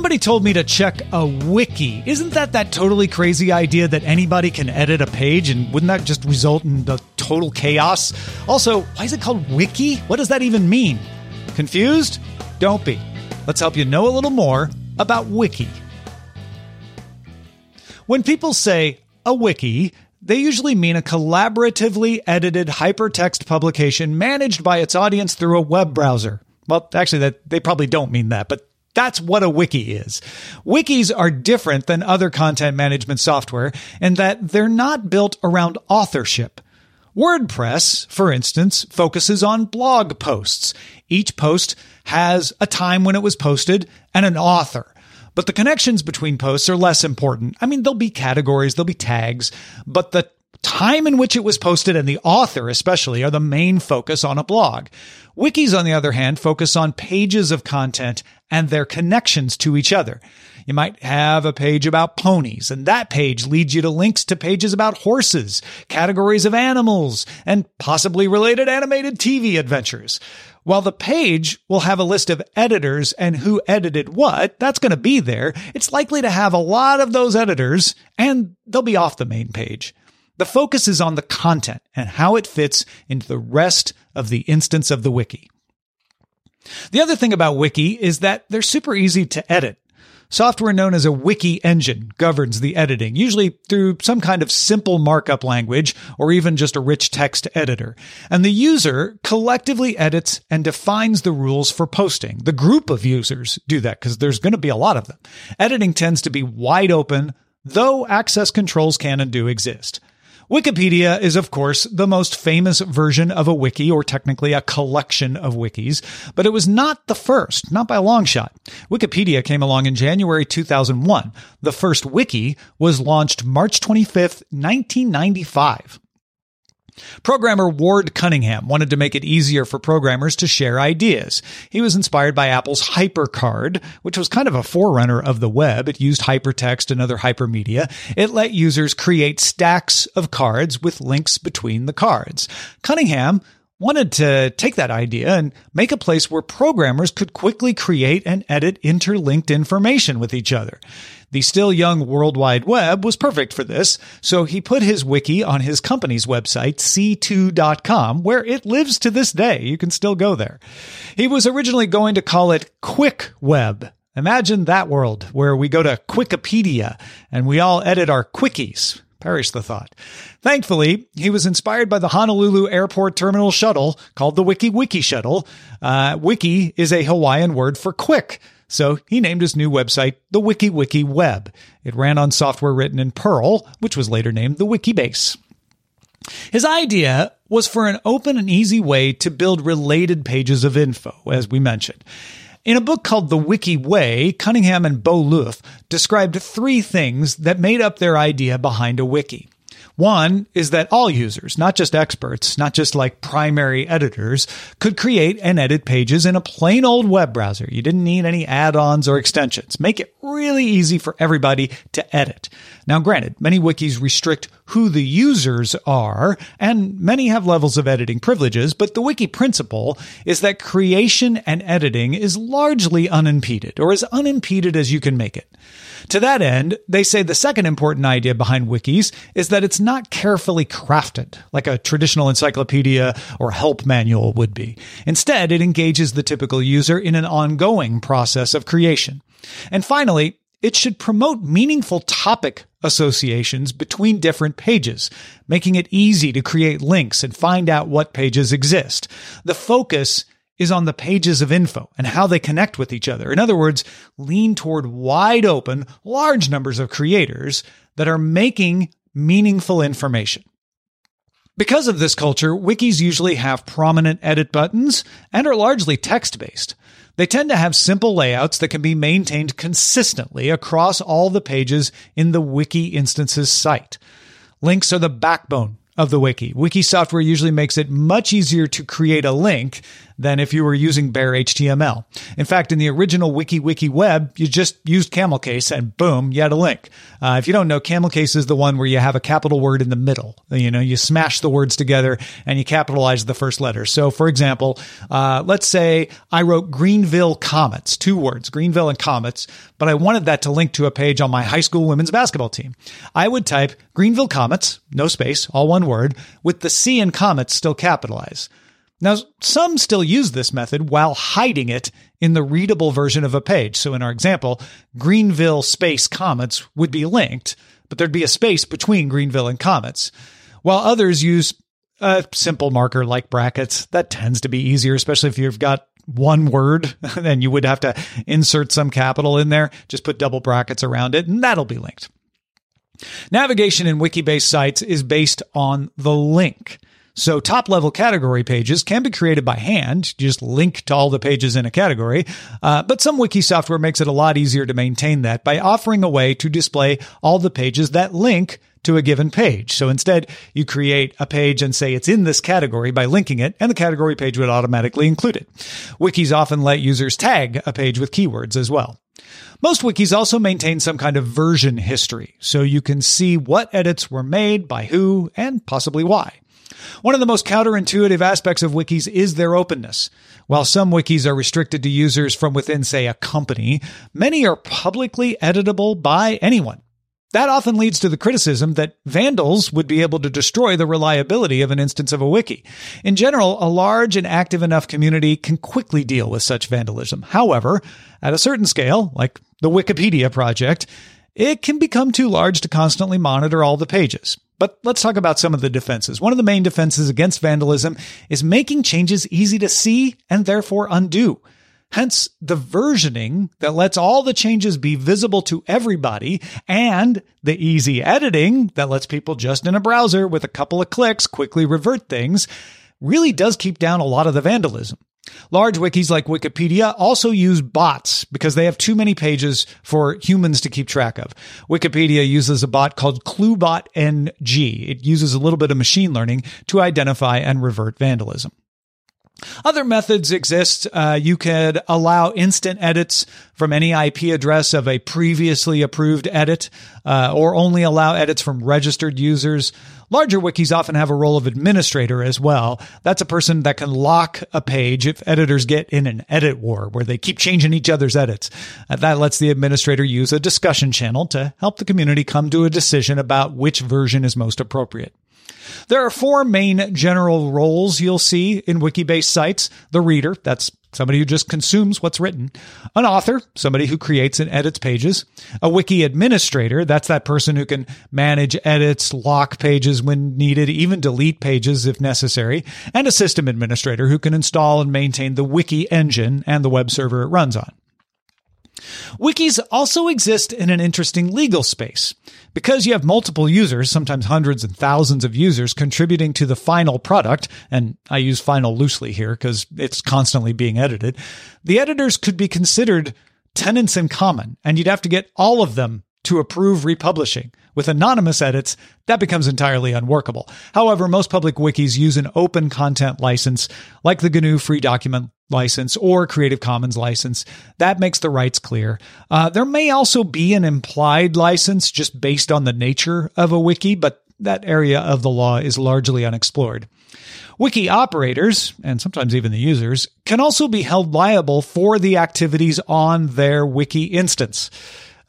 Somebody told me to check a wiki. Isn't that that totally crazy idea that anybody can edit a page and wouldn't that just result in the total chaos? Also, why is it called wiki? What does that even mean? Confused? Don't be. Let's help you know a little more about wiki. When people say a wiki, they usually mean a collaboratively edited hypertext publication managed by its audience through a web browser. Well, actually, that they probably don't mean that, but that's what a wiki is. Wikis are different than other content management software in that they're not built around authorship. WordPress, for instance, focuses on blog posts. Each post has a time when it was posted and an author. But the connections between posts are less important. I mean, there'll be categories, there'll be tags, but the time in which it was posted and the author especially are the main focus on a blog. Wikis, on the other hand, focus on pages of content and their connections to each other. You might have a page about ponies, and that page leads you to links to pages about horses, categories of animals, and possibly related animated TV adventures. While the page will have a list of editors and who edited what, that's going to be there. It's likely to have a lot of those editors, and they'll be off the main page. The focus is on the content and how it fits into the rest of the instance of the wiki. The other thing about wiki is that they're super easy to edit. Software known as a wiki engine governs the editing, usually through some kind of simple markup language or even just a rich text editor. And the user collectively edits and defines the rules for posting. The group of users do that because there's going to be a lot of them. Editing tends to be wide open, though access controls can and do exist. Wikipedia is, of course, the most famous version of a wiki, or technically a collection of wikis, but it was not the first, not by a long shot. Wikipedia came along in January 2001. The first wiki was launched March 25th, 1995. Programmer Ward Cunningham wanted to make it easier for programmers to share ideas. He was inspired by Apple's HyperCard, which was kind of a forerunner of the web. It used hypertext and other hypermedia. It let users create stacks of cards with links between the cards. Cunningham wanted to take that idea and make a place where programmers could quickly create and edit interlinked information with each other. The still young World Wide Web was perfect for this, so he put his wiki on his company's website, c2.com, where it lives to this day. You can still go there. He was originally going to call it Quick Web. Imagine that world where we go to Wikipedia and we all edit our quickies. Perish the thought. Thankfully, he was inspired by the Honolulu Airport Terminal Shuttle called the Wiki Wiki Shuttle. Uh, wiki is a Hawaiian word for quick. So he named his new website the Wiki Wiki Web. It ran on software written in Perl, which was later named the Wikibase. His idea was for an open and easy way to build related pages of info, as we mentioned. In a book called The Wiki Way, Cunningham and Bo Leuf described three things that made up their idea behind a wiki. One is that all users, not just experts, not just like primary editors, could create and edit pages in a plain old web browser. You didn't need any add-ons or extensions. Make it really easy for everybody to edit. Now, granted, many wikis restrict who the users are, and many have levels of editing privileges, but the wiki principle is that creation and editing is largely unimpeded, or as unimpeded as you can make it. To that end, they say the second important idea behind wikis is that it's not carefully crafted like a traditional encyclopedia or help manual would be. Instead, it engages the typical user in an ongoing process of creation. And finally, it should promote meaningful topic associations between different pages, making it easy to create links and find out what pages exist. The focus is on the pages of info and how they connect with each other. In other words, lean toward wide open, large numbers of creators that are making meaningful information. Because of this culture, wikis usually have prominent edit buttons and are largely text based. They tend to have simple layouts that can be maintained consistently across all the pages in the wiki instance's site. Links are the backbone of the wiki. Wiki software usually makes it much easier to create a link than if you were using bare HTML. In fact, in the original Wiki Wiki Web, you just used camel case and boom, you had a link. Uh, if you don't know, camel case is the one where you have a capital word in the middle. You know, you smash the words together and you capitalize the first letter. So, for example, uh, let's say I wrote Greenville Comets, two words, Greenville and Comets, but I wanted that to link to a page on my high school women's basketball team. I would type Greenville Comets, no space, all one word, with the C in Comets still capitalized. Now, some still use this method while hiding it in the readable version of a page. So in our example, Greenville space comets would be linked, but there'd be a space between Greenville and comets. While others use a simple marker like brackets, that tends to be easier, especially if you've got one word, then you would have to insert some capital in there. Just put double brackets around it, and that'll be linked. Navigation in wiki based sites is based on the link. So top level category pages can be created by hand. You just link to all the pages in a category. Uh, but some wiki software makes it a lot easier to maintain that by offering a way to display all the pages that link to a given page. So instead, you create a page and say it's in this category by linking it, and the category page would automatically include it. Wikis often let users tag a page with keywords as well. Most wikis also maintain some kind of version history, so you can see what edits were made by who and possibly why. One of the most counterintuitive aspects of wikis is their openness. While some wikis are restricted to users from within, say, a company, many are publicly editable by anyone. That often leads to the criticism that vandals would be able to destroy the reliability of an instance of a wiki. In general, a large and active enough community can quickly deal with such vandalism. However, at a certain scale, like the Wikipedia project, it can become too large to constantly monitor all the pages. But let's talk about some of the defenses. One of the main defenses against vandalism is making changes easy to see and therefore undo. Hence the versioning that lets all the changes be visible to everybody and the easy editing that lets people just in a browser with a couple of clicks quickly revert things really does keep down a lot of the vandalism. Large wikis like Wikipedia also use bots because they have too many pages for humans to keep track of. Wikipedia uses a bot called ClueBot NG. It uses a little bit of machine learning to identify and revert vandalism. Other methods exist. Uh, you could allow instant edits from any IP address of a previously approved edit, uh, or only allow edits from registered users. Larger wikis often have a role of administrator as well. That's a person that can lock a page if editors get in an edit war where they keep changing each other's edits. Uh, that lets the administrator use a discussion channel to help the community come to a decision about which version is most appropriate. There are four main general roles you'll see in wiki-based sites. The reader, that's somebody who just consumes what's written. An author, somebody who creates and edits pages. A wiki administrator, that's that person who can manage edits, lock pages when needed, even delete pages if necessary. And a system administrator who can install and maintain the wiki engine and the web server it runs on. Wikis also exist in an interesting legal space. Because you have multiple users, sometimes hundreds and thousands of users contributing to the final product, and I use final loosely here because it's constantly being edited, the editors could be considered tenants in common, and you'd have to get all of them to approve republishing. With anonymous edits, that becomes entirely unworkable. However, most public wikis use an open content license like the GNU Free Document license or Creative Commons license. That makes the rights clear. Uh, there may also be an implied license just based on the nature of a wiki, but that area of the law is largely unexplored. Wiki operators, and sometimes even the users, can also be held liable for the activities on their wiki instance.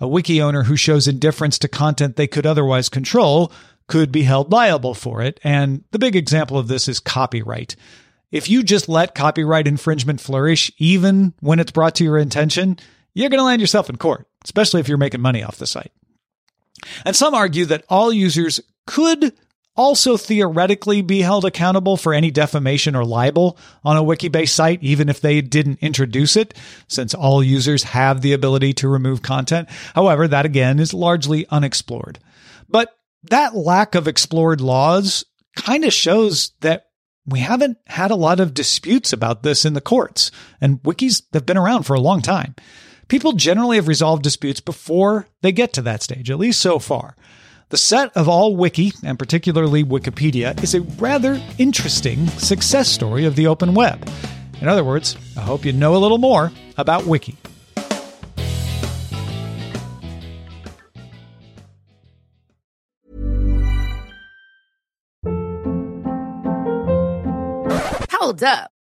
A wiki owner who shows indifference to content they could otherwise control could be held liable for it. And the big example of this is copyright. If you just let copyright infringement flourish, even when it's brought to your attention, you're going to land yourself in court, especially if you're making money off the site. And some argue that all users could also theoretically be held accountable for any defamation or libel on a Wikibase site, even if they didn't introduce it, since all users have the ability to remove content. However, that again is largely unexplored. But that lack of explored laws kind of shows that we haven't had a lot of disputes about this in the courts, and wikis have been around for a long time. People generally have resolved disputes before they get to that stage, at least so far. The set of all wiki, and particularly Wikipedia, is a rather interesting success story of the open web. In other words, I hope you know a little more about Wiki. Hold up.